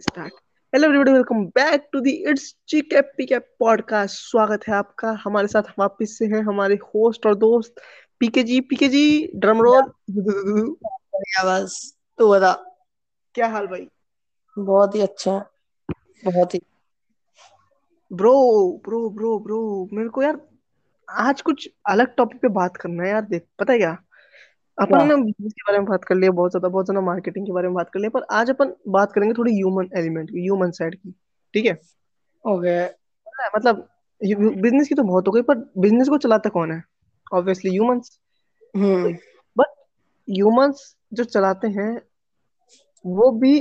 Start hello everybody welcome back to the it's GK PK podcast स्वागत है आपका। हमारे साथ वापस से हैं हमारे होस्ट और दोस्त पीके जी पीके जी ड्रम रोल बस। तू बता। क्या हाल भाई? बहुत ही अच्छा। बहुत ही। ब्रो ब्रो ब्रो ब्रो मेरे को यार आज कुछ अलग टॉपिक पे बात करना है यार देख। पता है क्या? अपन ने बिज़नेस के बारे में बात कर लिया बहुत ज़्यादा बहुत ज़्यादा मार्केटिंग के बारे में बात कर लिया पर आज अपन बात करेंगे थोड़ी ह्यूमन एलिमेंट की ह्यूमन साइड की ठीक है? ओके मतलब बिज़नेस की तो बहुत हो गई पर बिज़नेस को चलाता कौन है? Obviously humans hmm. But humans जो चलाते हैं वो भी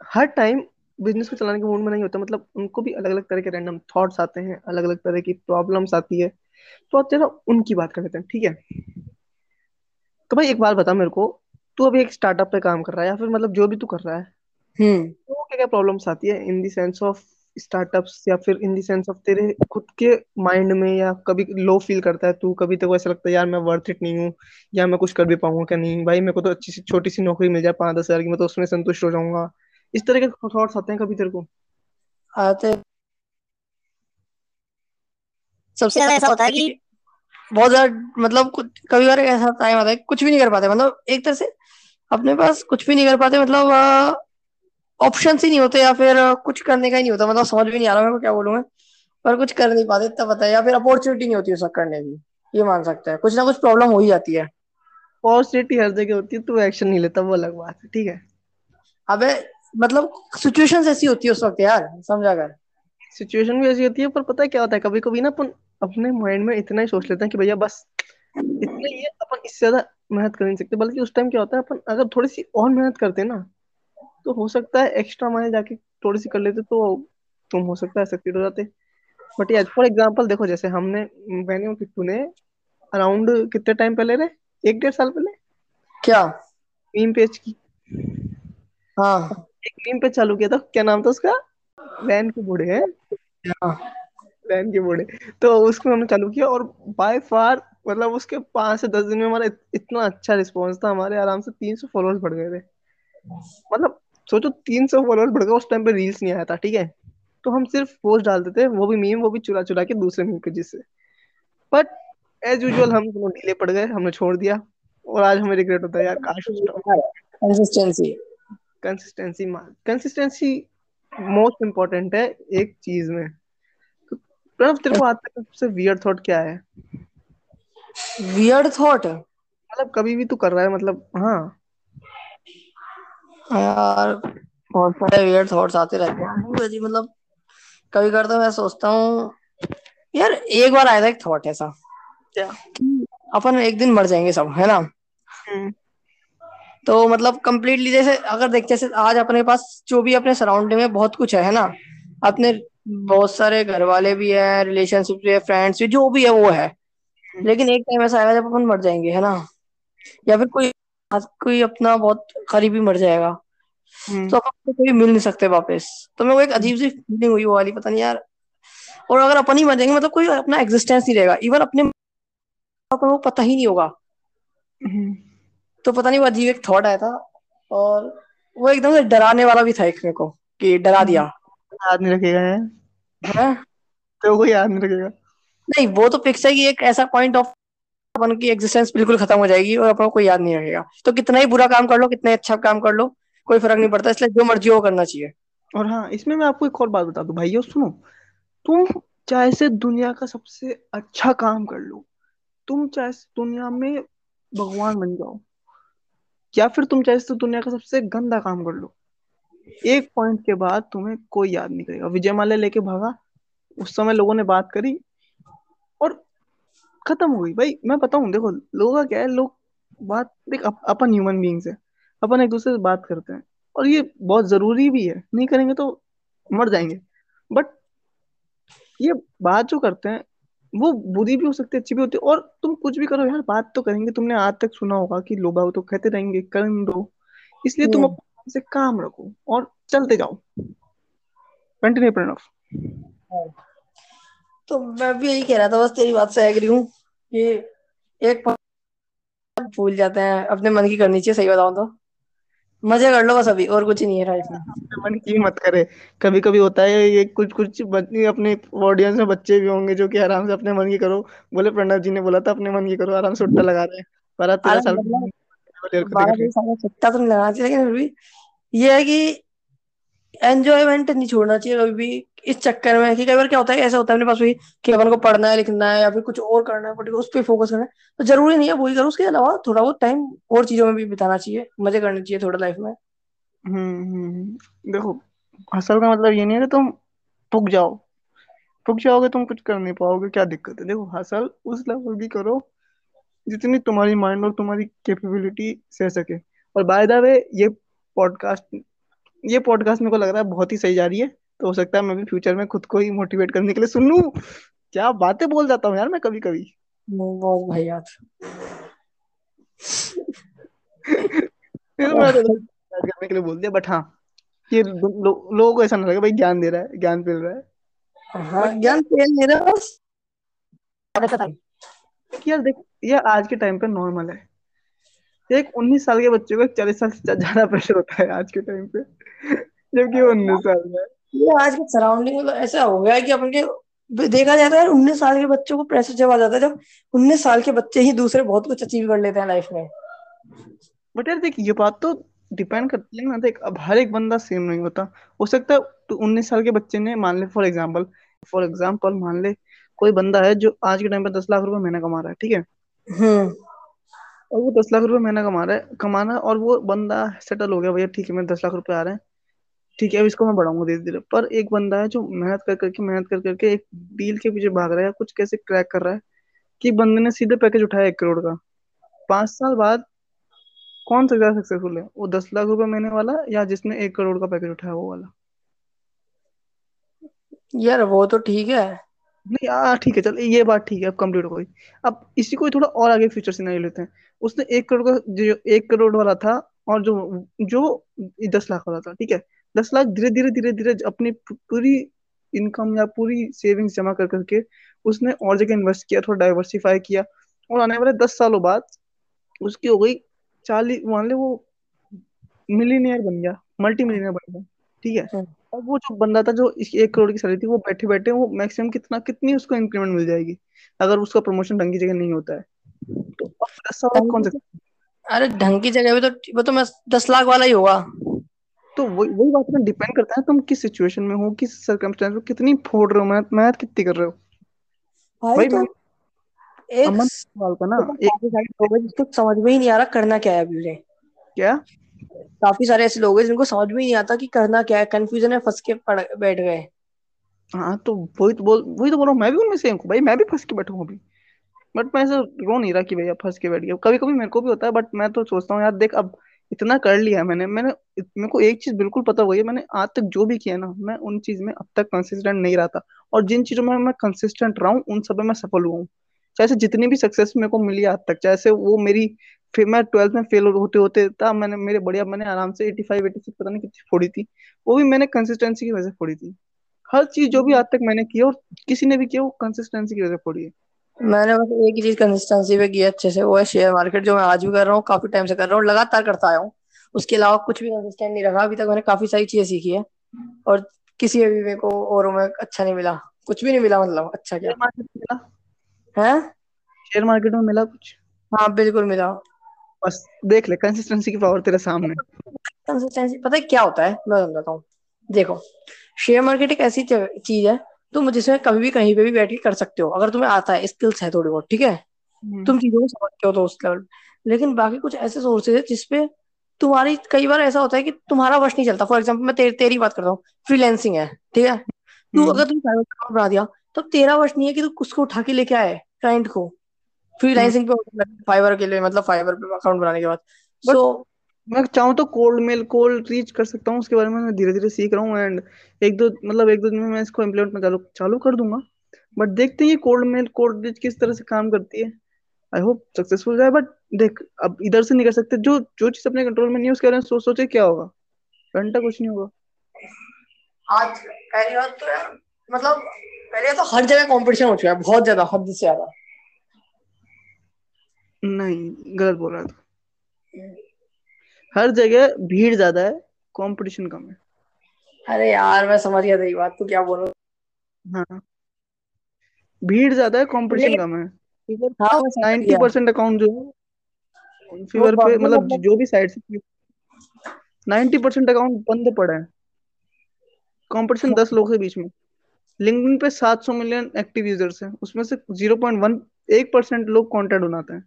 हर टाइम बिज़नेस को चलाने के मूड में नहीं होता मतलब उनको भी अलग अलग तरह के रैंडम थॉट्स आते हैं अलग अलग तरह की प्रॉब्लम्स आती है तो आप चलो उनकी बात कर लेते हैं ठीक है? तो भाई एक बात बता मेरे को तू अभी एक स्टार्टअप पे काम कर रहा है या फिर मतलब जो भी तू कर रहा है? हम्म। तो क्या क्या प्रॉब्लम्स आती है in the sense of startups या फिर इन द सेंस ऑफ़ तेरे खुद के माइंड में या कभी लो फील करता है तू कभी तेरे को ऐसा लगता है यार मैं वर्थ इट नहीं हूँ या मैं कुछ कर भी पाऊँगा क्या नहीं? भाई मेरे को तो अच्छी सी छोटी सी नौकरी मिल जाए पाँच दस हज़ार की मैं तो उसमें संतुष्ट हो जाऊँगा। इस तरह के थॉट्स आते हैं कभी तेरे को? आते सबसे ज़्यादा ऐसा होता है कि बहुत ज़्यादा मतलब कुछ कभी बार ऐसा टाइम आता है कुछ भी नहीं कर पाते मतलब एक तरह से अपने पास कुछ भी नहीं कर पाते मतलब ऑप्शन ही नहीं होते या फिर कुछ करने का ही नहीं होता मतलब समझ भी नहीं आ रहा मेरे को क्या बोलूँ पर कुछ कर नहीं पाते इतना पता है या फिर अपॉर्चुनिटी नहीं होती उसका करने की ये मान सकते हैं। कुछ ना कुछ प्रॉब्लम हो ही जाती है। अपॉर्चुनिटी हर जगह होती है तू एक्शन नहीं लेता वो अलग बात है ठीक है? अबे मतलब सिचुएशंस ऐसी होती है उस वक्त यार समझा कर। सिचुएशन भी ऐसी होती है पर पता है क्या होता है कभी कभी ना अपन अपने माइंड में इतना ही सोच लेते हैं कि भैया बस इतना ही है अपन इससे ज़्यादा मेहनत कर नहीं सकते। बल्कि उस टाइम क्या होता है अपन अगर थोड़ी सी और मेहनत करते ना तो हो सकता है एक्स्ट्रा माइल जाके थोड़ी सी कर लेते तो तुम हो सकता है सक्सीड हो जाते। बट यार फॉर एग्ज़ाम्पल देखो जैसे हमने मैंने और किट्टू ने अराउंड कितने टाइम पहले रे एक डेढ़ साल पहले? क्या? मीम पेज की। हाँ। एक मीम पेज चालू किया था क्या नाम था उसका? वैन के बूढ़े हैं। वैन के बूढ़े तो उसको हमने चालू किया और बाय फार मतलब उसके पाँच से दस दिन में हमारा इत, इतना अच्छा रिस्पॉन्स था हमारे आराम से तीन सौ फॉलोअर्स बढ़ गए थे। मतलब सोचो तीन सौ फॉलोअर्स बढ़ गए उस टाइम पे रील्स नहीं आया था ठीक है? तो हम सिर्फ़ पोस्ट डालते थे वो भी मीम वो भी चुरा चुरा के दूसरे मीम पेजेस जिससे। बट एज यूजुअल हम दोनों ढीले पड़ गए हमने छोड़ दिया और आज हमें रिग्रेट होता है यार काश consistency consistency consistency most important है एक चीज़ में। प्रणव तेरे को आज तक सबसे वियर्ड थॉट क्या है? वियर्ड थॉट मतलब कभी भी तू कर रहा है मतलब हाँ। यार बहुत सारे वियर्ड थॉट्स आते रहते हैं। जी मतलब कभी करता मैं सोचता हूँ यार एक बार आया था एक थॉट ऐसा क्या? अपन एक दिन मर जाएँगे सब है ना? तो मतलब कम्प्लीटली जैसे अगर देखते जैसे आज अपने पास जो भी अपने सराउंडिंग में बहुत कुछ है है ना? अपने बहुत सारे घर वाले भी है रिलेशनशिप भी है फ्रेंड्स भी जो भी है वो है। लेकिन एक टाइम ऐसा आएगा जब अपन मर जाएँगे है ना? या फिर कोई कोई अपना बहुत करीबी मर जाएगा। तो अपन कोई मिल नहीं सकते वापस। तो मेरे को एक अजीब सी फीलिंग हुई वो वाली पता नहीं यार। और अगर अपन ही मर जाएँगे मतलब कोई अपना एग्जिस्टेंस नहीं रहेगा। इवन अपने अपन को पता ही नहीं होगा। तो पता नहीं वो अजीब एक थॉट आया था। और वो एकदम से डराने वाला भी था एक मेरे को कि डरा दिया। याद नहीं रखेगा है, है? तो कोई याद नहीं रखेगा। नहीं वो तो फिक्स है कि एक ऐसा पॉइंट ऑफ़ अपन की एग्जिस्टेंस बिल्कुल खत्म हो जाएगी और अपन को कोई याद नहीं रखेगा। तो कितना ही बुरा काम कर लो कितना अच्छा काम कर लो कोई फ़र्क नहीं पड़ता इसलिए जो मर्ज़ी वो करना चाहिए। और हाँ इसमें मैं आपको एक और बात बता दूँ। भाइयों सुनो तुम चाहे से दुनिया का सबसे अच्छा काम कर लो तुम चाहे दुनिया में भगवान बन जाओ या फिर तुम चाहे तो दुनिया का सबसे गंदा काम कर लो एक पॉइंट के बाद तुम्हें कोई याद नहीं करेगा। विजय माल्या लेके भागा उस समय लोगों ने बात करी और खत्म हो गई। भाई मैं बताऊँ देखो लोगों का क्या है लोग बात देख अप, अपन ह्यूमन बींग्स है। अपन एक दूसरे से बात करते हैं। और ये बहुत ज़रूरी भी है। नहीं करेंगे तो मर जाएँगे। बट ये बात जो करते हैं वो बुरी भी हो सकती है अच्छी भी होती है। और तुम कुछ भी करो यार बात तो करेंगे। तुमने आज तक सुना होगा कि लोग तो कहते रहेंगे कर दो। इसलिए तुम अपने से काम रखो और चलते जाओ। कंटिन्यू प्रणव तो मैं भी यही कह रहा था बस तेरी बात से एग्री हूँ कि एक भूल जाते हैं अपने मन की करनी चाहिए सही बताऊँ तो। मज़े कर लो बस अभी और कुछ नहीं है लाइफ में। मन की मत करे। कभी कभी होता है ये कुछ कुछ अपने ऑडियंस में बच्चे भी होंगे जो कि आराम से अपने मन की करो। बोले प्रणव जी ने बोला था अपने मन की करो आराम से उट्टा लगा रहे हैं। बारह तेरह साल का तो नहीं लगाना चाहिए लेकिन फिर भी ये है कि एंजॉयमेंट नहीं छोड़ना चाहिए कभी भी। इस चक्कर में कि कई बार क्या होता है ऐसा होता है अपने पास भी कि अपन को पढ़ना है लिखना है या फिर कुछ और करना है उस पर फोकस करना है। तो ज़रूरी नहीं है वही करो उसके अलावा थोड़ा बहुत टाइम और चीज़ों में भी बिताना चाहिए मज़े करने चाहिए थोड़ा लाइफ में। हम्म हम्म, हम्म। देखो हसल का मतलब ये नहीं है कि तुम पुक जाओ। पुक जाओगे तुम कुछ कर नहीं पाओगे क्या दिक्कत है? देखो हसल उस लेवल की करो जितनी तुम्हारी माइंड और तुम्हारी कैपेबिलिटी सह सके। और बाय द वे ये पॉडकास्ट ये पॉडकास्ट मेरे को लग रहा है बहुत ही सही जा रही है तो हो सकता है मैं भी फ्यूचर में खुद को ही मोटिवेट करने के लिए सुन लूँ। क्या बातें बोल जाता हूँ यार मैं कभी कभी बहुत भाई यार तो करने के लिए बोल दिया बट हाँ ये लो, लोगों को ऐसा ना लगे भाई ज्ञान दे रहा है ज्ञान मिल रहा है। हाँ ज्ञान तेल मेरा बस। यार देख ये आज के टाइम पे नॉर्मल है। एक उन्नीस साल के बच्चे को एक चालीस साल से ज़्यादा प्रेशर होता है आज के टाइम पे। जबकि वो उन्नीस साल में ये आज के सराउंडिंग में तो ऐसा हो गया है कि अपन के देखा जाता है उन्नीस साल के बच्चों को प्रेशर जब आ जाता है जब उन्नीस साल के बच्चे ही दूसरे बहुत कुछ अचीव कर लेते हैं लाइफ में। बट यार देख ये बात तो डिपेंड करती है ना। देख अब हर एक बंदा सेम नहीं होता। हो सकता है तो उन्नीस साल के बच्चे ने मान ले फॉर एग्ज़ाम्पल फॉर एग्ज़ाम्पल मान ले कोई बंदा है जो आज के टाइम पे दस लाख रुपए महीना कमा रहा है ठीक है? हम्म। और वो दस लाख रुपए महीना कमा रहा है, कमाना और वो बंदा सेटल हो गया, भैया, ठीक है, मेरे दस लाख रुपए आ रहे हैं। ठीक है, अब इसको मैं बढ़ाऊँगा धीरे धीरे। पर एक बंदा है जो मेहनत कर करके मेहनत कर करके एक डील के पीछे भाग रहा है कुछ कैसे क्रैक कर रहा है कि बंदे ने सीधे पैकेज उठाया एक करोड़ का। पाँच साल बाद कौन सा ज़्यादा सक्सेसफुल है? वो दस लाख रुपए महीने वाला या जिसने एक करोड़ का पैकेज उठाया वो वाला? यार, वो तो ठीक है। नहीं हाँ ठीक है, चल, ये बात ठीक है, अब कंप्लीट हो गई। अब इसी को ही थोड़ा और आगे फ्यूचर सिनेरियो लेते हैं। उसने एक करोड़ का जो, एक करोड़ वाला था और जो जो दस लाख वाला था, ठीक है? दस लाख धीरे धीरे धीरे धीरे अपनी पूरी इनकम या पूरी सेविंग्स जमा कर करके उसने और जगह इन्वेस्ट किया, थोड़ा डाइवर्सिफाई किया और आने वाले दस सालों बाद उसकी हो गई चालीस, मान ले वो मिलीनियर बन गया मल्टी मिलीनियर बन गया, ठीक है। अब वो जो बंदा था जो एक करोड़ की सैलरी थी वो बैठे बैठे वो मैक्सिमम कितना कितनी उसको इंक्रीमेंट मिल जाएगी? अगर उसका प्रमोशन ढंग की जगह नहीं होता है। तो अब दस साल कौन सा? अरे ढंग की जगह भी तो वो तो मैं दस लाख वाला ही होगा। तो वही वही बात ना डिपेंड करता है तुम किस सिचुएशन में हो किस सर्कमस्टेंस में कितनी फोड़ रहे हो मेहनत मेहनत कितनी कर रहे हो? भाई भाई तो एक सवाल का ना तो एक सारे लोग जिसको समझ में ही नहीं आ रहा करना क्या है अभी क्या? काफ़ी सारे ऐसे लोग हैं जिनको समझ में नहीं आता कि करना क्या है कंफ्यूजन में फंस के पड़, बैठ गए। हाँ तो वही तो बोल, वही तो बोल रहा हूँ, मैं भी उनमें से हूँ। भाई, मैं भी फंस के बैठा हूँ अभी। बट मैं ऐसे रो नहीं रहा कि भैया फंस के बैठ गया कभी कभी मेरे को भी होता है बट मैं तो सोचता हूँ, यार देख, अब इतना कर लिया मैंने। मैंने मेरे को एक चीज़ बिल्कुल पता है, मैंने आज तक जो भी किया ना, मैं उन चीज़ में अब तक कंसिस्टेंट नहीं रहा था और जिन चीज़ों में मैं कंसिस्टेंट रहा हूँ, उन सब में मैं सफल हुआ हूँ। चाहे जितनी भी सक्सेस मेरे को मिली आज तक, चाहे वो मेरी फिर मैं ट्वेल्थ में फेल होते होते था मैंने मेरे बढ़िया मैंने आराम से एटी फाइव एटी सिक्स पता नहीं कितनी फोड़ी थी। वो भी मैंने कंसिस्टेंसी की वजह से फोड़ी थी। हर चीज़ जो भी आज तक मैंने की और किसी ने भी किया वो कंसिस्टेंसी की वजह से फोड़ी है। मैंने बस एक ही चीज़ कंसिस्टेंसी पे की अच्छे से वो है शेयर मार्केट जो मैं आज भी कर रहा हूँ काफ़ी टाइम से कर रहा हूँ लगातार करता आया हूँ। उसके अलावा कुछ भी कंसिस्टेंट नहीं रखा अभी तक मैंने काफ़ी सारी चीज़ें सीखी है। और किसी अभी मेरे को और में अच्छा नहीं मिला कुछ भी नहीं मिला मतलब अच्छा क्या? है? शेयर मार्केट में मिला कुछ? हाँ बिल्कुल मिला। बस देख ले कंसिस्टेंसी की पावर तेरे सामने। कंसिस्टेंसी पता है क्या होता है? मैं समझाता हूँ। देखो शेयर मार्केट एक ऐसी चीज़ है तुम जिसमें कभी भी कहीं पे भी बैठ के कर सकते हो। अगर तुम्हें आता है स्किल्स है थोड़ी बहुत ठीक है? हम्म, तुम चीज़ों को समझते हो तो उस लेवल लेकिन बाकी कुछ ऐसे सोर्सेज है जिसपे तुम्हारी कई बार ऐसा होता है कि तुम्हारा वश नहीं चलता। फॉर एग्ज़ाम्पल मैं ते, तेरी बात करता हूँ फ्रीलैंसिंग है ठीक है? तू हम्म, अगर तुम बना दिया तो तेरा वश नहीं है कि तू उसको उठा के लेके आए क्लाइंट को। फ्रीलांसिंग पे फाइवर के लिए मतलब फाइवर पे अकाउंट बनाने के बाद। सो मैं चाहूँ तो कोल्ड मेल कोल्ड रीच कर सकता हूँ उसके बारे में मैं धीरे धीरे सीख रहा हूँ एंड एक दो मतलब एक दो दिन में मैं इसको इम्प्लीमेंट में चालू चालू कर दूँगा। बट देखते हैं ये कोल्ड मेल कोल्ड रीच किस तरह से काम करती है। आई होप सक्सेसफुल जाए बट देख अब इधर से नहीं कर सकते। जो जो चीज़ अपने कंट्रोल में नहीं है उसके बारे में सोच सोचे क्या होगा? घंटा कुछ नहीं होगा। आज पहली बात तो यार मतलब पहली तो हर जगह कंपटीशन हो चुका है बहुत ज़्यादा हद से ज़्यादा। नहीं गलत बोल रहा था। हर जगह भीड़ ज़्यादा है कंपटीशन कम है। अरे यार मैं समझ गया तेरी बात तू क्या बोल रहा हाँ। भीड़ ज़्यादा है कंपटीशन कम है। नाइन्टी परसेंट अकाउंट जो है फीवर पे मतलब जो भी साइड से नाइन्टी परसेंट अकाउंट बंद पड़ा है। कंपटीशन दस लोग के बीच में। लिंक्डइन पे सात सौ मिलियन एक्टिव यूज़र्स हैं। उसमें से ज़ीरो पॉइंट वन एक परसेंट लोग कंटेंट बनाते हैं।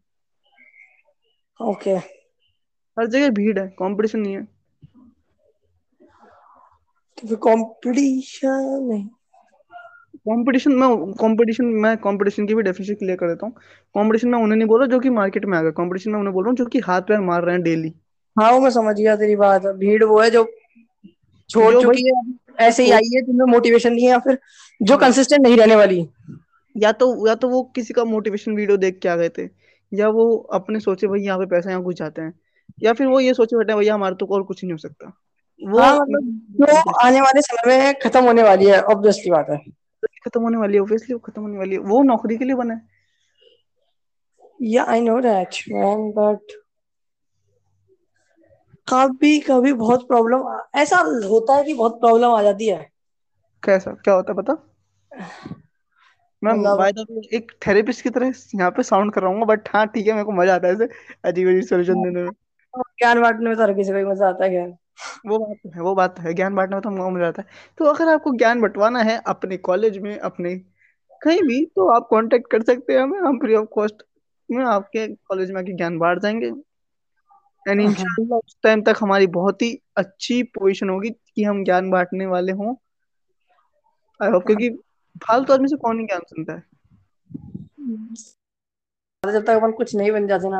ओके हर जगह भीड़ है कंपटीशन नहीं है। तो फिर कंपटीशन नहीं। कंपटीशन में कंपटीशन मैं कंपटीशन की भी डेफिनेशन क्लियर कर देता हूँ। कंपटीशन में उन्हें नहीं बोल रहा जो कि मार्केट में आ गया। कंपटीशन में उन्हें बोल रहा हूँ जो कि हाथ पैर मार रहे हैं डेली हाँ वो मैं समझ गया तेरी बात। भीड़ वो है जो छोड़ जो चुकी है ऐसे ही आई है जिनमें मोटिवेशन नहीं है या फिर जो हाँ। कंसिस्टेंट नहीं रहने वाली। या तो या तो वो किसी का मोटिवेशन वीडियो देख के आ गए थे। या वो अपने सोचे भाई यहाँ पे पैसा यहाँ कुछ जाते हैं। या फिर वो ये सोचे बैठे भैया हमारे तो और कुछ नहीं हो सकता। हाँ वो मतलब जो आने वाले समय में खत्म होने वाली है ऑब्वियसली बात है। खत्म होने वाली है ऑब्वियसली वो खत्म होने वाली है। वो नौकरी के लिए बना है। या I know that man but कभी कभी बहुत प्रॉब्लम ऐसा होता है कि बहुत प्रॉब्लम आ जाती है। कैसा? क्या होता है पता? मैं मतलब बाय द वे एक थेरेपिस्ट की तरह यहाँ पे साउंड कर रहा हूँ बट हाँ ठीक है मेरे को मज़ा आता है ऐसे अजीब अजीब सोल्यूशन देने में। ज्ञान बांटने में तो हर किसी को मज़ा आता है खैर वो बात तो है वो बात तो है ज्ञान बांटने में तो हमको मज़ा आता है। तो अगर आपको ज्ञान बंटवाना है अपने कॉलेज में अपने कहीं भी तो आप कांटेक्ट कर सकते हैं हमें हम फ्री ऑफ़ कॉस्ट में आपके कॉलेज में आके ज्ञान बांट जाएँगे एंड हाँ इंशाल्लाह उस टाइम तक हमारी बहुत ही अच्छी पोजीशन होगी कि हम ज्ञान बांटने वाले हों। आई होप क्योंकि फालतू तो आदमी से कौन ही ज्ञान सुनता है? जब तक अपन कुछ नहीं बन जाते ना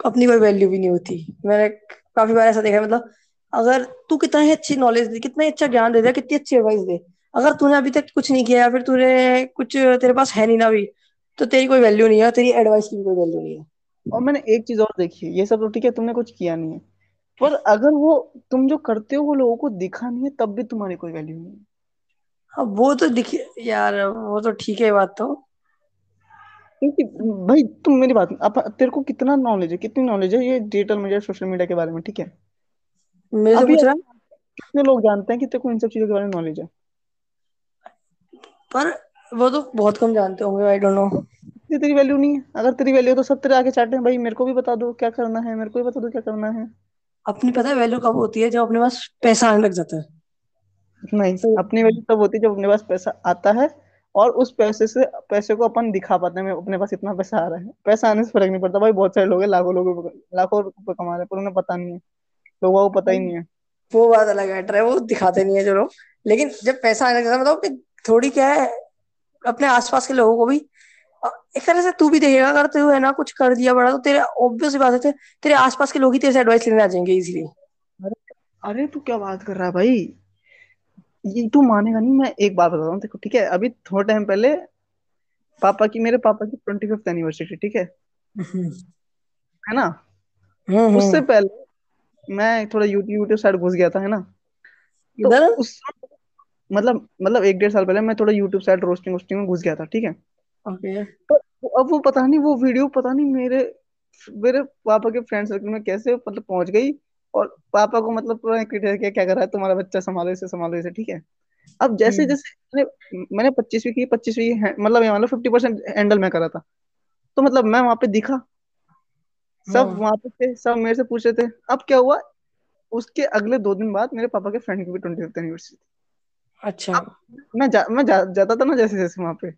अपनी कोई वैल्यू भी नहीं होती। मैंने काफ़ी बार ऐसा देखा है मतलब अगर तू कितना ही अच्छी नॉलेज दे कितना ही अच्छा ज्ञान दे दे कितनी अच्छी एडवाइस दे अगर तूने अभी तक कुछ नहीं किया या फिर तूने कुछ तेरे पास है नहीं ना अभी तो तेरी कोई वैल्यू नहीं है तेरी एडवाइस की भी कोई वैल्यू नहीं है। और मैंने एक चीज़ और देखी है ये सब तो ठीक है तुमने कुछ किया नहीं है पर अगर वो तुम जो करते हो वो लोगों को दिखा नहीं है तब भी तुम्हारी कोई वैल्यू नहीं है। अब वो तो दिखे यार वो तो ठीक है बात तो। क्योंकि भाई तुम मेरी बात अब तेरे को कितना नॉलेज है कितनी नॉलेज है ये डिजिटल मीडिया सोशल मीडिया के बारे में ठीक है? मेरे से पूछ रहा है कितने लोग जानते हैं कि तेरे को इन सब चीज़ों के बारे में नॉलेज है? पर वो तो बहुत कम जानते होंगे आई डोंट नो इसलिए तेरी वैल्यू नहीं है। अगर तेरी वैल्यू तो सब तेरे आगे चाहते हैं। भाई मेरे को भी बता दो क्या करना है मेरे को भी बता दो क्या करना है। अपनी पता है वैल्यू कब होती है? जब अपने पास पैसा आने लग जाता है। नहीं तो अपनी वैल्यू तब होती है जब अपने पास पैसा आता है और उस पैसे से पैसे को अपन दिखा पाते हैं अपने पास इतना पैसा आ रहा है। पैसा आने से फ़र्क नहीं पड़ता भाई बहुत सारे लोग हैं लाखों लोग लाखों रुपए कमा रहे हैं पर उन्हें पता नहीं है। लोगों को पता ही नहीं है। वो बात अलग है वो दिखाते नहीं है जो लोग। लेकिन जब पैसा आने लग जाता मतलब कि थोड़ी क्या है अपने आसपास के लोगों को भी एक तरह से तू भी देखेगा अगर तू है ना कुछ कर दिया बड़ा तो तेरे ऑब्वियस बात है तेरे आसपास के लोग ही तेरे से एडवाइस लेने आ जाएँगे इजीली अरे अरे तू क्या बात कर रहा है भाई? ये तू मानेगा नहीं मैं एक बात बताता हूँ देखो ठीक है अभी थोड़ा टाइम पहले पापा की मेरे पापा की ट्वेंटी फिफ्थ एनिवर्सरी ठीक है? हम्म। है ना? उससे हम्म। पहले मैं थोड़ा यूट्यूब यूट्यूब साइड घुस गया था है ना? तो इधर? उस मतलब मतलब एक डेढ़ साल पहले मैं थोड़ा यूट्यूब साइड रोस्टिंग वोस्टिंग में घुस गया था ठीक है? ओके तो अब वो पता नहीं वो वीडियो पता नहीं मेरे मेरे पापा के फ्रेंड सर्कल में कैसे मतलब पहुँच गई और पापा को मतलब पूरा किया क्या कर रहा है तुम्हारा बच्चा संभालो इसे संभालो इसे ठीक है? अब जैसे हम्म। जैसे मैंने मैंने पच्चीसवीं की पच्चीसवीं मतलब ये मान लो फिफ्टी परसेंट हैंडल मैं करा था। तो मतलब मैं वहाँ पे दिखा। सब हाँ। वहाँ पे थे सब मेरे से पूछ रहे थे। अब क्या हुआ? उसके अगले दो दिन बाद मेरे पापा के फ्रेंड की भी ट्वेंटी फिफ्थ एनिवर्सरी थी। अच्छा। मैं जा, मैं जा, जाता था ना जैसे जैसे वहाँ पे।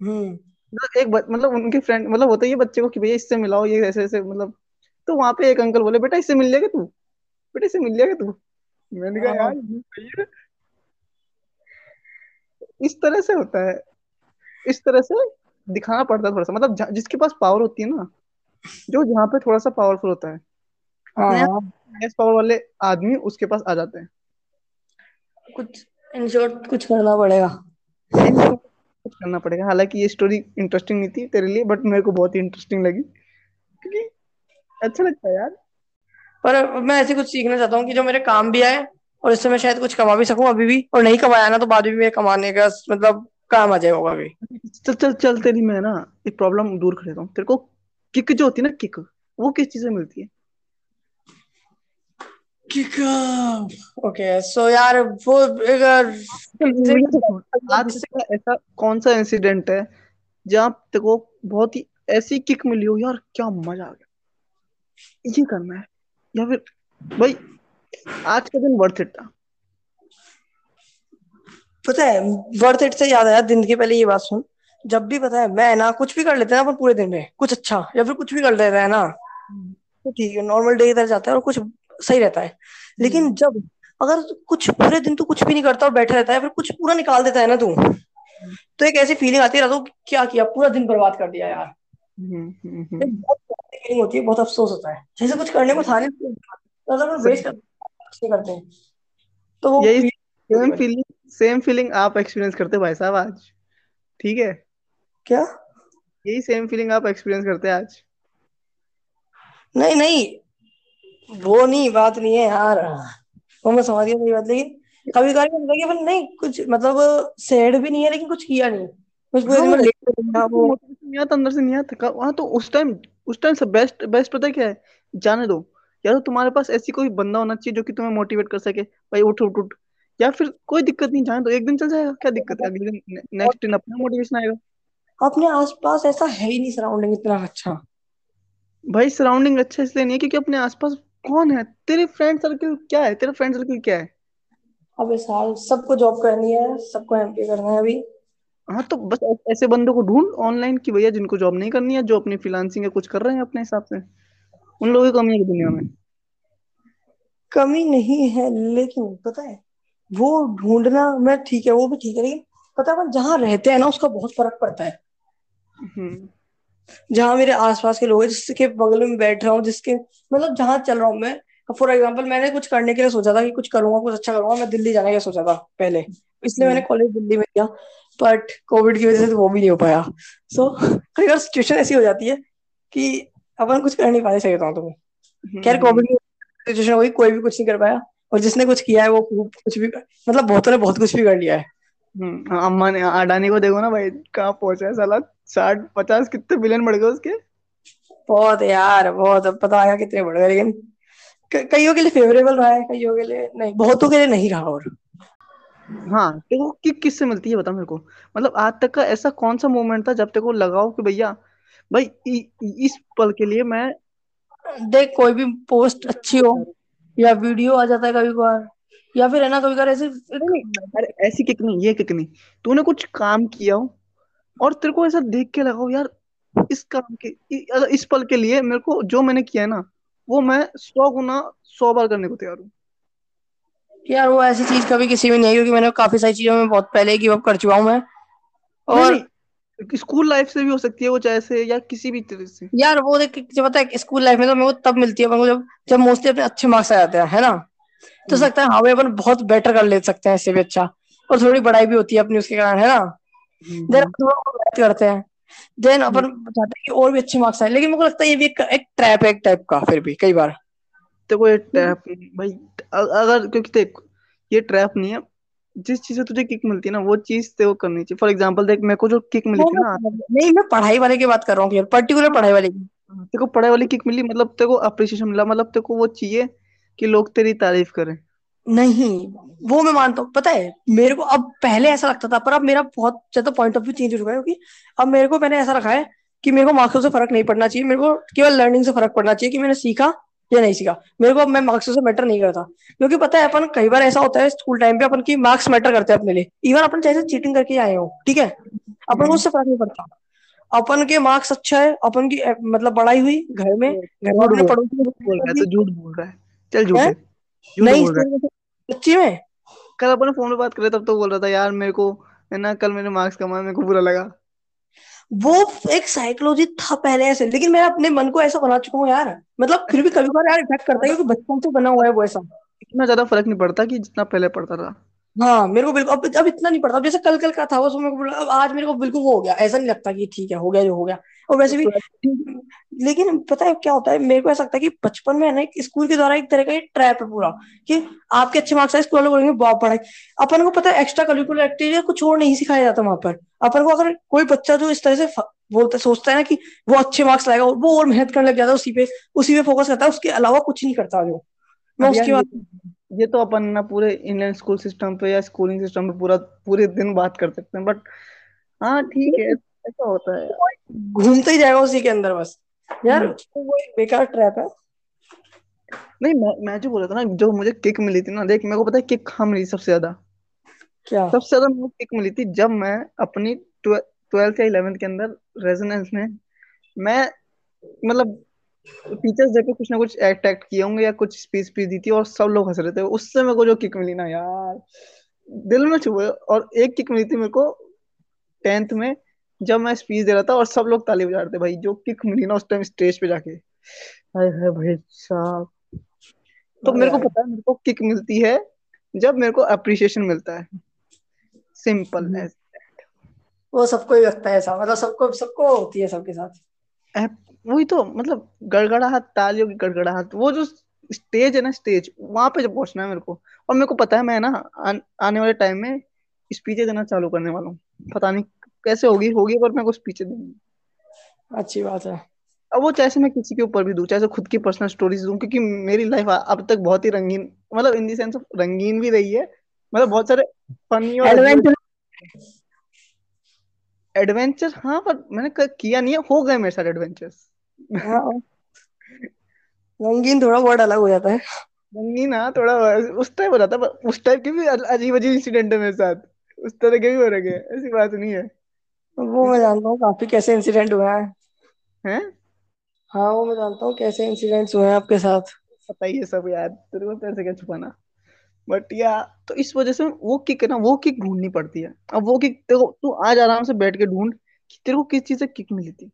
हम्म। मतलब एक मतलब उनके फ्रेंड मतलब होता ही है बच्चे को कि भैया इससे मिलाओ ये ऐसे ऐसे मतलब तो वहाँ पे एक अंकल बोले बेटा इससे मिल जाएगा तू? बेटा से मिल जाएगा तू मैंने कहा हाँ। यार सही है। इस तरह से होता है। इस तरह से दिखाना पड़ता है थोड़ा सा। मतलब जिसके पास पावर होती है ना जो जहाँ पे थोड़ा सा पावरफुल होता है। हाँ। पावर वाले आदमी उसके पास आ जाते हैं। कुछ इन शॉर्ट कुछ करना पड़ेगा। कुछ करना पड़ेगा। हालाँकि ये स्टोरी इंटरेस्टिंग नहीं थी तेरे लिए बट मेरे को बहुत ही इंटरेस्टिंग लगी। क्योंकि अच्छा लगता है यार। पर मैं ऐसे कुछ सीखना चाहता हूँ कि जो मेरे काम भी आए और इससे मैं शायद कुछ कमा भी सकूँ अभी भी और नहीं कमाया ना तो बाद में भी मेरे कमाने का मतलब काम आ जाएगा अभी। चल चल चल तेरी मैं ना एक प्रॉब्लम दूर कर देता हूँ। तेरे को किक जो होती है ना किक वो किस चीज़ से मिलती है? किक ओके सो यार वो का ऐसा कौन सा इंसिडेंट है जहाँ तेको बहुत ही ऐसी किक मिली हो यार क्या मज़ा आ गया। ये करना है। या फिर भाई आज का दिन वर्थ इट था। पता है वर्थ इट से याद आया दिन के पहले ये बात सुन। जब भी पता है मैं ना कुछ भी कर लेते हैं ना अपन पूरे दिन में कुछ अच्छा या फिर कुछ भी कर लेते हैं ना तो ठीक है नॉर्मल डे की तरह जाता है और कुछ सही रहता है। लेकिन जब अगर कुछ पूरे दिन तू कुछ भी नहीं करता और बैठा रहता है फिर कुछ पूरा निकाल देता है ना तू तो एक ऐसी फीलिंग आती है रातों क्या किया पूरा दिन बर्बाद कर दिया यार। फीलिंग होती है बहुत अफसोस होता है। जैसे कुछ करने को था नहीं तो वेस्ट करते हैं तो वो यही सेम फीलिंग सेम फीलिंग आप एक्सपीरियंस करते भाई साहब आज। ठीक है? क्या? यही सेम फीलिंग आप एक्सपीरियंस करते हैं आज। नहीं नहीं। वो नहीं बात नहीं है यार। वो मैं समझ गया मेरी बात लेकिन कभी कभी है नहीं कुछ मतलब सैड भी नहीं है लेकिन कुछ किया नहीं। पूरे हाँ, लेट वो नहीं आता अंदर से नहीं आता वहाँ तो उस टाइम उस टाइम से बेस्ट बेस्ट पता क्या है जाने दो या तो तुम्हारे पास ऐसी कोई बंदा होना चाहिए जो कि तुम्हें मोटिवेट कर सके भाई उठ उठ उठ या फिर कोई दिक्कत नहीं जाने दो एक दिन चल जाएगा क्या दिक्कत है अगले दिन नेक्स्ट दिन अपना मोटिवेशन आएगा अपने आसपास ऐसा है ही नहीं सराउंडिंग इतना अच्छा भाई सराउंडिंग अच्छा इसलिए नहीं है क्योंकि अपने आसपास कौन है तेरे फ्रेंड सर्कल क्या है तेरा फ्रेंड सर्कल क्या है अबे साल सबको जॉब करनी है सबको एमपी करना है अभी हाँ तो बस ऐसे बंदों को ढूंढ ऑनलाइन की भैया जिनको जॉब नहीं करनी है जो अपनी फ्रीलांसिंग या कुछ कर रहे हैं अपने हिसाब से। उन लोगों की कमी है दुनिया में। कमी नहीं है लेकिन पता है वो ढूंढना मैं ठीक है वो भी ठीक है लेकिन पता है जहाँ रहते हैं ना उसका बहुत फ़र्क पड़ता है। हम्म। जहाँ मेरे आसपास के लोग हैं जिसके बगल में बैठ रहा हूँ जिसके मतलब जहाँ चल रहा हूँ मैं। फॉर एग्ज़ाम्पल मैंने कुछ करने के लिए सोचा था कि कुछ करूँगा कुछ अच्छा करूँगा मैं दिल्ली जाने का सोचा था पहले। इसलिए मैंने कॉलेज हम्म। दिल्ली में किया। बट कोविड की वजह से तो वो भी नहीं हो पाया। सो कई बार सिचुएशन ऐसी हो जाती है कि अपन कुछ कर नहीं पाए सही बताऊँ तुम्हें। खैर कोविड की सिचुएशन हुई कोई भी कुछ नहीं कर पाया। और जिसने कुछ किया है वो कुछ भी मतलब बहुतों ने बहुत कुछ भी कर लिया है। हम्म, अम्मा ने अडानी को देखो ना भाई कहाँ पहुँचा है साला। साठ पचास कितने बिलियन बढ़ गए उसके। बहुत यार बहुत। पता आया कितने बढ़ गए लेकिन कईयों के लिए फेवरेबल रहा है कईयों के लिए नहीं बहुतों के लिए नहीं रहा और। हाँ देखो कि किससे मिलती है बता मेरे को। मतलब आज तक का ऐसा कौन सा मोमेंट था जब तेरे को लगाओ कि भैया भाई इ, इस पल के लिए मैं देख कोई भी पोस्ट अच्छी हो या वीडियो आ जाता है कभी कभार या फिर है ना कभी कभार ऐसे अरे ऐसी किक नहीं ये किक नहीं। तूने कुछ काम किया हो और तेरे को ऐसा देख के लगाओ यार इस काम के इस पल के लिए मेरे को जो मैंने किया है ना वो मैं सौ गुना सौ बार करने को तैयार हूँ। यार वो ऐसी चीज़ कभी किसी में नहीं है क्योंकि मैंने काफ़ी सारी चीज़ों में बहुत पहले गिव अप कर चुका हूँ मैं। और स्कूल लाइफ से भी हो सकती है वो चाहे से या किसी भी तरह से। यार वो देख जब पता है स्कूल लाइफ में तो को तब मिलती है जब जब मोस्टली अपने अच्छे मार्क्स आ जाते हैं है ना? तो हम्म। सकता है हाँ भाई अपन बहुत बेटर कर ले सकते हैं इससे भी अच्छा। और थोड़ी बड़ाई भी होती है अपनी उसके कारण है ना? Then hmm. करते हैं। देन अपन चाहते हैं कि और भी अच्छे मार्क्स आए लेकिन को लगता है ये भी एक, एक ट्रैप है एक टाइप का फिर भी कई बार। देखो ये ट्रैप भाई अगर क्योंकि देख ये ट्रैप नहीं है। जिस चीज़ से तुझे किक मिलती है ना वो चीज़ ते वो करनी चाहिए। फॉर एग्जांपल देख मेरे को जो किक मिली थी ना नहीं मैं पढ़ाई वाले की बात कर रहा हूँ पर्टिकुलर पढ़ाई वाले की। हाँ, तेरे को पढ़ाई वाली किक मिली मतलब तेरे को अप्रिशिएशन मिला मतलब तेरे को वो चाहिए कि लोग तेरी तारीफ़ करें। नहीं वो मैं मानता हूँ। पता है मेरे को अब पहले ऐसा लगता था पर अब मेरा बहुत ज़्यादा पॉइंट ऑफ़ व्यू चेंज हो चुका है क्योंकि अब मेरे को मैंने ऐसा रखा है कि मेरे को मार्क्सों से फ़र्क नहीं पड़ना चाहिए मेरे को केवल लर्निंग से फ़र्क पड़ना चाहिए कि मैंने सीखा या नहीं सीखा। मेरे को मैं मार्क्सों से मैटर नहीं करता। क्योंकि पता है अपन कई बार ऐसा होता है स्कूल टाइम पे अपन की मार्क्स मैटर करते हैं अपने लिए। इवन अपन चाहे चीटिंग करके आए हो ठीक है? अपन को उससे फ़र्क नहीं पड़ता। अपन के मार्क्स अच्छा है अपन की मतलब पढ़ाई हुई घर में घर में अपने पड़ोसी बोल रहा है तो झूठ बोल रहा है। चल झूठ नहीं सच्ची में कल अपन फ़ोन पे बात कर रहे तब तो बोल रहा था यार मेरे को है ना कल मेरे मार्क्स कम आए मेरे को बुरा लगा। वो एक साइकोलॉजी था पहले ऐसे, लेकिन मैं अपने मन को ऐसा बना चुका हूँ यार। मतलब फिर भी कभी कभार यार इफ़ेक्ट करता है, क्योंकि बचपन से बना हुआ है वो ऐसा। इतना ज़्यादा फ़र्क नहीं पड़ता कि जितना पहले पड़ता था। हाँ मेरे को बिल्कुल अब अब इतना नहीं पड़ता। अब जैसे कल कल का था वो मेरे को अब आज मेरे को बिल्कुल वो हो गया। ऐसा नहीं लगता कि ठीक है हो गया जो हो गया। और वैसे भी लेकिन पता है क्या होता है? मेरे को ऐसा लगता है कि बचपन में है ना स्कूल के द्वारा एक तरह का ट्रैप है पूरा कि आपके अच्छे मार्क्स आए स्कूल वाले बोलेंगे बहुत पढ़ाई। अपन को पता है एक्स्ट्रा करिकुलर एक्टिविटी कुछ और नहीं सिखाया जाता वहाँ पर। अपन को अगर कोई बच्चा जो इस तरह से बोलता सोचता है ना कि वो अच्छे मार्क्स लाएगा वो और मेहनत करने लग जाता है उसी पे उसी पे फोकस करता है उसके अलावा कुछ नहीं करता जो मैं उसके तो ये तो अपन ना पूरे इंडियन स्कूल सिस्टम पे या स्कूलिंग सिस्टम पे पूरा पूरे दिन बात कर सकते हैं बट हाँ ठीक है ऐसा होता है। घूमते ही जाएगा उसी के अंदर बस। यार हम्म। वो एक बेकार ट्रैप है। नहीं मैं मैं जो बोला था ना जो मुझे किक मिली थी ना देख मेरे को पता है किक कहाँ मिली सबसे ज़्यादा? क्या? सबसे ज़्यादा को किक मिली थी जब मैं अपनी ट्वेल्थ या इलेवेंथ के अंदर रेजोनेंस में मैं मतलब टीचर्स डे पे कुछ ना कुछ एक्ट एक्ट किए होंगे या कुछ स्पीच स्पीच दी थी और सब लोग हंस रहे थे। उससे मेरे को जो किक मिली ना यार दिल में छुए और एक किक मिली थी मेरे को टेंथ में जब मैं स्पीच दे रहा था और सब लोग ताली बजा रहे थे भाई जो किक मिली ना उस टाइम स्टेज पे जाके। हाय हाय भाई साहब। तो मेरे को पता है मेरे को किक मिलती है जब मेरे को अप्रिसिएशन मिलता है। सिंपल हम्म। एज वो सबको ही लगता है ऐसा मतलब सबको सबको होती है सबके साथ। वही तो मतलब गड़गड़ाहट तालियों की गड़गड़ाहट वो जो स्टेज है ना स्टेज वहाँ पे जब पहुँचना है मेरे को और मेरे को पता है मैं ना आ, आने वाले टाइम में स्पीचें देना चालू करने वाला हूँ। पता नहीं कैसे होगी होगी पर मेरे को स्पीचें देनी अच्छी बात है। अब वो चाहे मैं किसी के ऊपर भी दूँ चाहे खुद की पर्सनल स्टोरीज दूँ क्योंकि मेरी लाइफ अब तक बहुत ही रंगीन मतलब इन दी सेंस ऑफ़ रंगीन भी रही है मतलब बहुत सारे फनी और एडवेंचर एडवेंचर हाँ पर मैंने किया नहीं है हो गए मेरे साथ एडवेंचर्स रंगीन थोड़ा वर्ड अलग हो जाता है। रंगीन हाँ थोड़ा उस टाइप हो था पर उस टाइप के भी अजीब अजीब इंसिडेंट है मेरे साथ। उस तरह के भी हो रखे हैं ऐसी बात नहीं है। वो मैं जानता हूँ काफ़ी कैसे इंसिडेंट हुए हैं। हैं? हाँ वो मैं जानता हूँ कैसे इंसिडेंट्स हुए हैं आपके साथ। पता ही है सब यार तेरे को तेरे से क्या छुपाना। बट या तो इस वजह से वो किक है ना वो किक ढूंढनी पड़ती है। अब वो किक तेरे को तू आज आराम से बैठ के ढूंढ कि तेरे को किस चीज़ से किक मिली थी।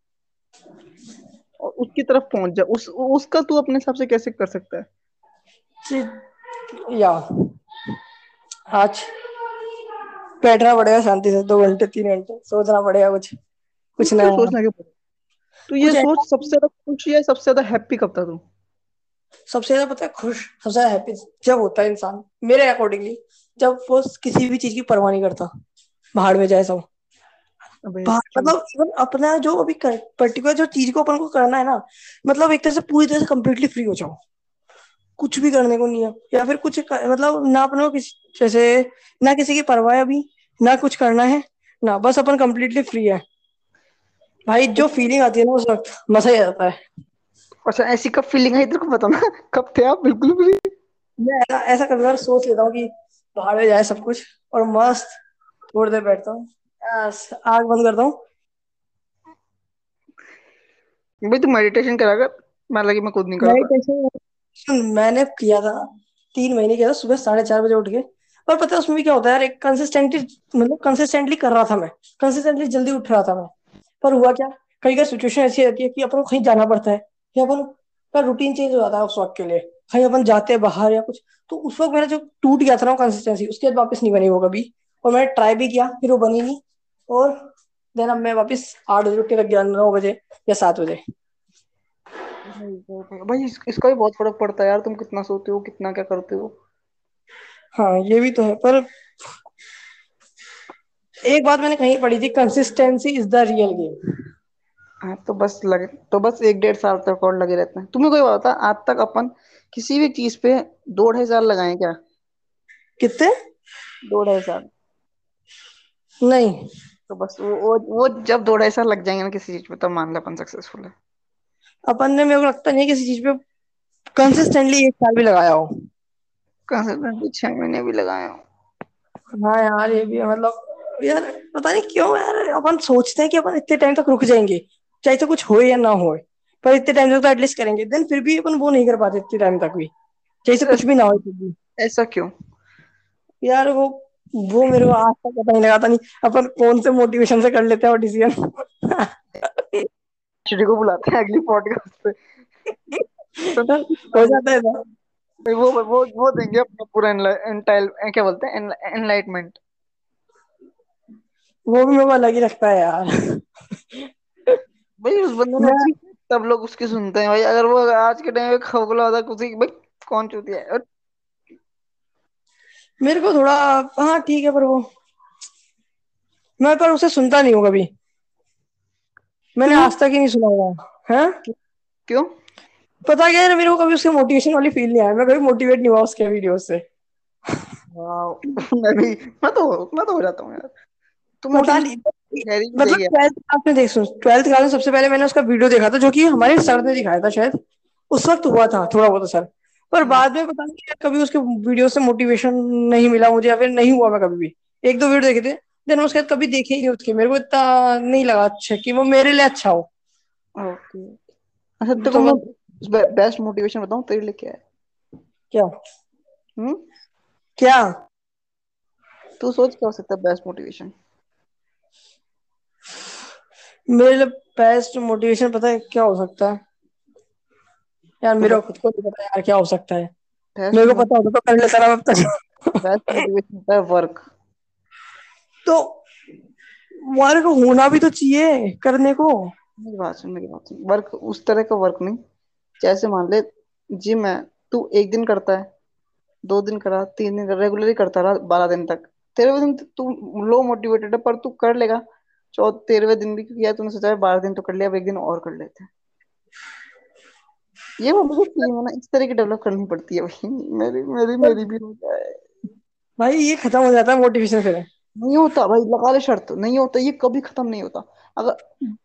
उसकी तरफ़ पहुँच जा। उस उसका तू अपने हिसाब से कैसे कर सकता है? या। आज बैठना पड़ेगा शांति से दो घंटे तीन घंटे सोचना पड़ेगा कुछ कुछ नहीं सोचना क्यों पड़ेगा? तू ये सोच सबसे ज़्यादा खुश या सबसे ज़्यादा हैप्पी कब था तू? सबसे ज़्यादा पता है खुश सबसे ज़्यादा हैप्पी जब होता है इंसान मेरे अकॉर्डिंगली जब वो किसी भी चीज़ की परवाह नहीं करता बाहर में जाए सब? मतलब even अपना जो अभी पर्टिकुलर जो चीज़ को अपन को करना है ना मतलब एक तरह से पूरी तरह से कम्प्लीटली फ्री हो जाओ कुछ भी करने को नहीं है या फिर कुछ कर, मतलब ना अपने को किसी जैसे ना किसी की परवाह है अभी ना कुछ करना है ना बस अपन कम्प्लीटली फ्री है। भाई जो फीलिंग आती है ना उस वक्त मज़ा ही आता है। अच्छा ऐसी कब फीलिंग आई तेरे को बता ना? कब थे आप? बिल्कुल भी। मैं ऐसा ऐसा कभी बार सोच लेता हूँ कि बाहर में जाए सब कुछ और मस्त थोड़ी देर बैठता हूँ। आग बंद करता हूँ भाई तू मेडिटेशन करा कर मैं लगी मैं खुद नहीं करता मेडिटेशन मैंने किया था तीन महीने किया था सुबह साढ़े चार बजे उठ के। पर पता है उसमें भी क्या होता है यार एक कंसिस्टेंटली मतलब कंसिस्टेंटली कर रहा था मैं। कंसिस्टेंटली जल्दी उठ रहा था मैं। पर हुआ क्या कई कई सिचुएशन ऐसी रहती है कि अपन को कहीं जाना पड़ता है या अपन का रूटीन चेंज हो जाता है उस वक्त के लिए। कहीं अपन जाते हैं बाहर या कुछ तो उस वक्त मेरा जो टूट गया था ना कंसिस्टेंसी उसके बाद वापस नहीं बनी वो कभी। और मैंने ट्राई भी किया फिर वो बनी नहीं। और देन अब मैं वापस आठ बजे उठ के लग गया नौ बजे या सात बजे। भाई इस, इसका भी बहुत फ़र्क पड़ता है यार तुम कितना सोते हो कितना क्या करते हो। हाँ ये भी तो है पर एक बात मैंने कहीं पढ़ी थी consistency is the real game हाँ तो बस लगे तो बस एक डेढ़ साल तक और लगे रहते हैं। तुम्हें कोई बात आज तक अपन किसी भी चीज़ पे दो ढाई साल लगाए क्या? कितने? दो ढाई साल। नहीं। तो बस वो वो वो जब दो ढाई साल लग जाएँगे ना किसी चीज़ पे तब मान लो अपन सक्सेसफुल है। अपन ने मेरे को लगता नहीं है किसी चीज़ पे कंसिस्टेंटली एक साल भी लगाया हो। कंसिस्टेंटली छह महीने भी लगाए हो। हाँ यार ये भी मतलब यार पता नहीं क्यों यार अपन सोचते हैं कि अपन इतने टाइम तक रुक जाएँगे चाहे तो कुछ हो या ना हो पर इतने टाइम तक तो एटलीस्ट करेंगे देन फिर भी अपन वो नहीं कर पाते इतने टाइम तक भी चाहे से कुछ भी ना हो फिर भी। ऐसा क्यों? यार वो वो मेरे को आज तक पता नहीं लगाता नहीं अपन कौन से मोटिवेशन से कर लेते हैं वो डिसीज़न चिड़ी को बुलाते हैं अगली पॉडकास्ट पे। हो जाता है ना। वो वो वो देंगे अपना पूरा एंटाइल क्या बोलते हैं एनलाइटमेंट वो भी मेरे को अलग ही लगता है यार। भाई उस बंदे ने तब लोग उसकी सुनते हैं। भाई अगर वो आज के टाइम में खोखला होता कुछ भाई कौन चूती है? और मेरे को थोड़ा हाँ ठीक है पर वो मैं पर उसे सुनता नहीं हूँ कभी। मैंने आज तक ही नहीं सुना हुआ है? क्यों? पता क्या है मेरे को कभी उसके मोटिवेशन वाली फील नहीं आया। मैं कभी मोटिवेट नहीं हुआ उसके वीडियो से। मैं भी मैं तो मैं तो हो जाता हूँ यार। तुम गहरी भी मतलब ट्वेल्थ क्लास में देख सुन ट्वेल्थ क्लास में सबसे पहले मैंने उसका वीडियो देखा था जो कि हमारे सर ने दिखाया था शायद। उस वक्त हुआ था थोड़ा बहुत असर। पर हम्म, बाद में पता नहीं कभी उसके वीडियो से मोटिवेशन नहीं मिला मुझे या फिर नहीं हुआ मैं कभी भी। एक दो वीडियो देखे थे देन उसके बाद कभी देखे ही नहीं उसके। मेरे को इतना नहीं लगा अच्छा कि वो मेरे लिए अच्छा हो। ओके अच्छा तेरे तो मैं बेस्ट मोटिवेशन बताऊँ तेरे लिए क्या है? क्या? हम्म? क्या? तू सोच क्या हो सकता है बेस्ट मोटिवेशन मेरे लिए बेस्ट मोटिवेशन पता है क्या हो सकता है? यार तो मेरे को खुद को नहीं पता यार क्या हो सकता है। मेरे को पता होता तो कर लेता ना अब तक वर्क तो वर्क होना भी तो चाहिए करने को। मेरी बात सुन मेरी बात सुन। वर्क उस तरह का वर्क नहीं। जैसे मान ले जिम है तू एक दिन करता है दो दिन करा तीन दिन रेगुलरली करता रहा बारह दिन तक। तेरहवें दिन तू लो मोटिवेटेड है पर तू कर लेगा। चौ तेरहवें दिन भी क्योंकि यार तूने सोचा है बारह दिन तो कर लिया अब एक दिन और कर लेते हैं। ये वो मुझे है ना इस तरह की डेवलप करनी पड़ती है भाई। मेरी मेरी मेरी भी हो जाए। भाई ये खत्म हो जाता है मोटिवेशन फिर। नहीं होता भाई लगा ले शर्त। नहीं होता ये कभी खत्म नहीं होता। अगर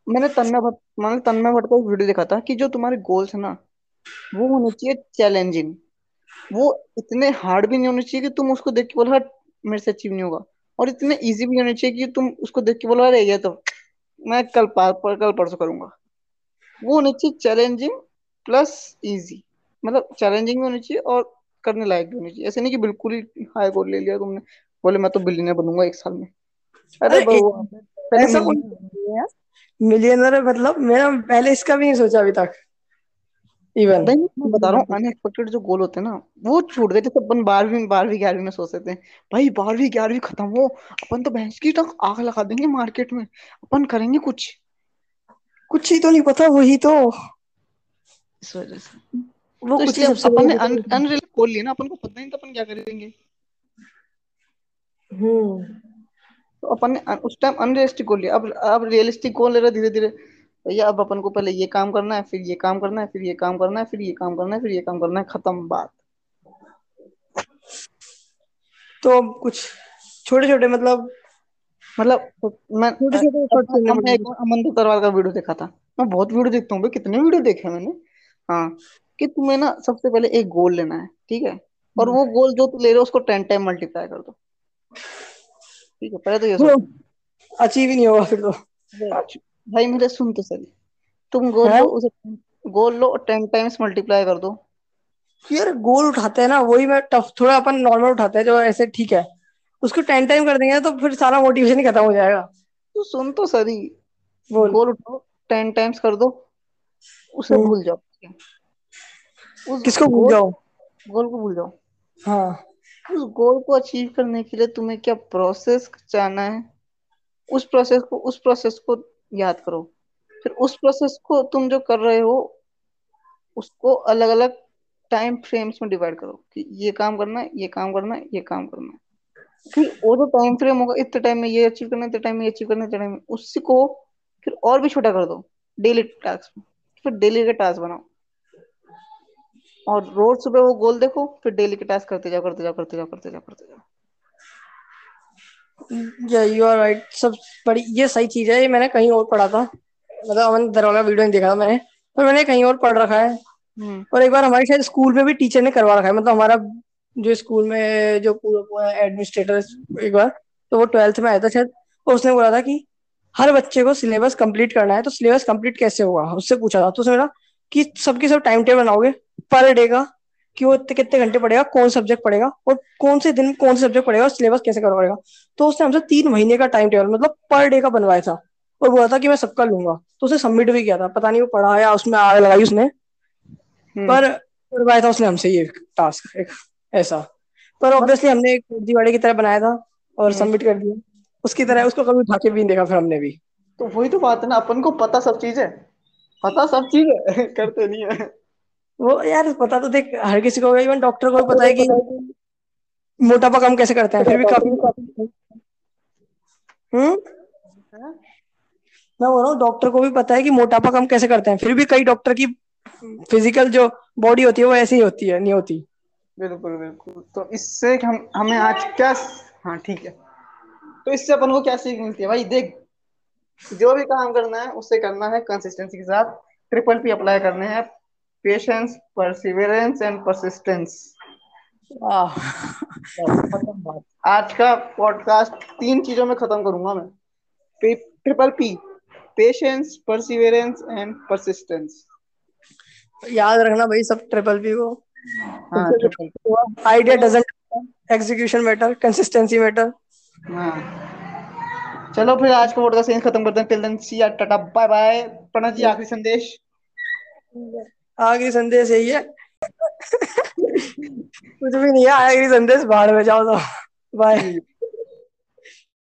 मैंने तन्मय भट्ट मैंने तन्मय भट्ट का एक वीडियो देखा था कि जो तुम्हारे गोल्स है ना वो होने चाहिए चैलेंजिंग वो इतने हार्ड भी नहीं होने चाहिए कि तुम उसको देख के बोला मेरे से अचीव नहीं होगा। और इतने इजी भी होने चाहिए कि तुम उसको देख के बोला अरे ये तो मैं कल पर कल परसों करूँगा। वो होने चाहिए चैलेंजिंग प्लस इजी मतलब चैलेंजिंग भी होनी चाहिए और करने लायक भी होनी चाहिए। ऐसे नहीं कि बिल्कुल ही हाई गोल ले लिया तुमने। बोले मैं तो बिलियनर बनूँगा एक साल में। अरे ऐसा मिलियनर है मतलब मैंने पहले इसका भी नहीं सोचा अभी तक। इवन नहीं मैं बता रहा हूँ अनएक्सपेक्टेड जो गोल होते हैं ना वो छूट गए जैसे अपन बारहवीं बारहवीं ग्यारहवीं में सोचते थे भाई बारहवीं ग्यारहवीं खत्म हो अपन तो भैंस की तक आग लगा देंगे मार्केट में। अपन करेंगे कुछ? कुछ ही तो नहीं पता वही तो। इस वजह से। वो तो कुछ सबसे अपन ने अनरियल गोल लिया ना अपन को पता नहीं था अपन क्या करेंगे। हम्म। तो अपन ने उस टाइम अनरियलिस्टिक गोल लिया। अब अब रियलिस्टिक गोल ले रहा धीरे धीरे भैया अब अपन को पहले ये काम करना है फिर ये काम करना है फिर ये काम करना है फिर ये काम करना है फिर ये काम करना है। खत्म बात। तो कुछ छोटे छोटे मतलब मतलब मैं छोटे छोटे अमन दत्तरवाल का वीडियो देखा था। मैं बहुत वीडियो देखता हूँ कितने वीडियो देखे मैंने। हाँ कि तुम्हें ना सबसे पहले एक गोल लेना है ठीक है? और वो गोल जो तू ले रहे हो उसको टेन टाइम मल्टीप्लाई कर दो। ठीक है पहले तो ये सोचो। अचीव ही नहीं होगा फिर तो। भाई मेरे सुन तो सही। तुम गोल लो उसे गोल लो टेन टाइम्स मल्टीप्लाई कर दो। यार गोल उठाते हैं ना वही मैं टफ थोड़ा अपन नॉर्मल उठाते हैं जो ऐसे ठीक है। उसको टेन टाइम कर देंगे तो फिर सारा मोटिवेशन ही खत्म हो जाएगा। तो सुन तो सही। गोल उठाओ टेन टाइम्स कर दो उसे हम्म। भूल जाओ। है? उस किसको भूल जाओ गोल को भूल जाओ हाँ। उस गोल को अचीव करने के लिए तुम्हें क्या प्रोसेस जाना है? उस प्रोसेस को उस प्रोसेस को याद करो। फिर उस प्रोसेस को तुम जो कर रहे हो उसको अलग अलग टाइम फ्रेम्स में डिवाइड करो कि ये काम करना है ये काम करना है ये काम करना है। फिर वो जो टाइम फ्रेम होगा इतने टाइम में ये अचीव करना है इतने टाइम में ये अचीव करना है इतने टाइम में उसी को फिर और भी छोटा कर दो डेली टास्क में। फिर डेली के टास्क बनाओ। और रोज सुबह वो गोल देखो फिर डेली के टास्क करते जाओ करते जाओ करते जाओ करते जाओ करते जाओ। या यू आर राइट सब बड़ी ये सही चीज़ है ये मैंने कहीं और पढ़ा था। मतलब मैंने दरवाज़ा वीडियो नहीं देखा था मैंने पर मैंने कहीं और पढ़ रखा है। हम्म। और एक बार हमारे शायद स्कूल में भी टीचर ने करवा रखा है मतलब हमारा जो स्कूल में जो पूरा पूरा एडमिनिस्ट्रेटर एक बार तो वो ट्वेल्थ में आया था शायद और उसने बोला था कि हर बच्चे को सिलेबस कंप्लीट करना है तो सिलेबस कंप्लीट कैसे होगा? उससे पूछा था तो उसने बोला कि सबकी सब टाइम टेबल बनाओगे? पर डे का कि वो इतने कितने घंटे पढ़ेगा कौन सब्जेक्ट पढ़ेगा और कौन से दिन कौन से सब्जेक्ट पढ़ेगा और सिलेबस कैसे कवर करेगा। तो उसने हमसे तीन महीने का टाइम टेबल मतलब पर डे का बनवाया था और बोला था कि मैं सबका लूँगा। तो उसने सबमिट भी किया था। पता नहीं वो पढ़ा या उसमें आग लगाई उसने। हम्म। पर करवाया था उसने हमसे ये टास्क एक ऐसा। पर ऑब्वियसली हमने एक फर्जीवाड़े की तरह बनाया था और हम्म। सबमिट कर दिया। उसकी तरह उसको कभी उठा के भी नहीं देखा फिर हमने भी। तो वही तो बात है ना अपन को पता सब चीज़। है पता सब चीज़। है करते नहीं है। वो यार पता तो देख हर किसी को इवन डॉक्टर को भी पता है कि मोटापा कम कैसे करते हैं फिर भी काफ़ी हम्म? हाँ? मैं बोल रहा हूँ डॉक्टर को भी पता है कि मोटापा कम कैसे करते हैं फिर भी कई डॉक्टर की फ़िज़िकल जो बॉडी होती है वो ऐसी ही होती है नहीं होती। बिल्कुल बिल्कुल। तो इससे हम हमें आज क्या हाँ ठीक है। तो इससे अपन को क्या सीख मिलती है? भाई देख जो भी काम करना है उससे करना है कंसिस्टेंसी के साथ ट्रिपल पी अप्लाई करने हैं। पेशेंस परसिवरेंस एंड परसिस्टेंस आज का पॉडकास्ट तीन चीज़ों में खत्म करूँगा मैं। Triple P patience perseverance and persistence याद रखना भाई सब ट्रिपल पी को। Idea doesn't execution matter consistency matter हाँ। चलो फिर आज का पॉडकास्ट यहीं खत्म करते हैं। Till then see ya tata bye bye Pranav ji आखिरी संदेश। आखिरी संदेश यही है। कुछ भी नहीं है, आखिरी संदेश बाहर में जाओ तो। बाय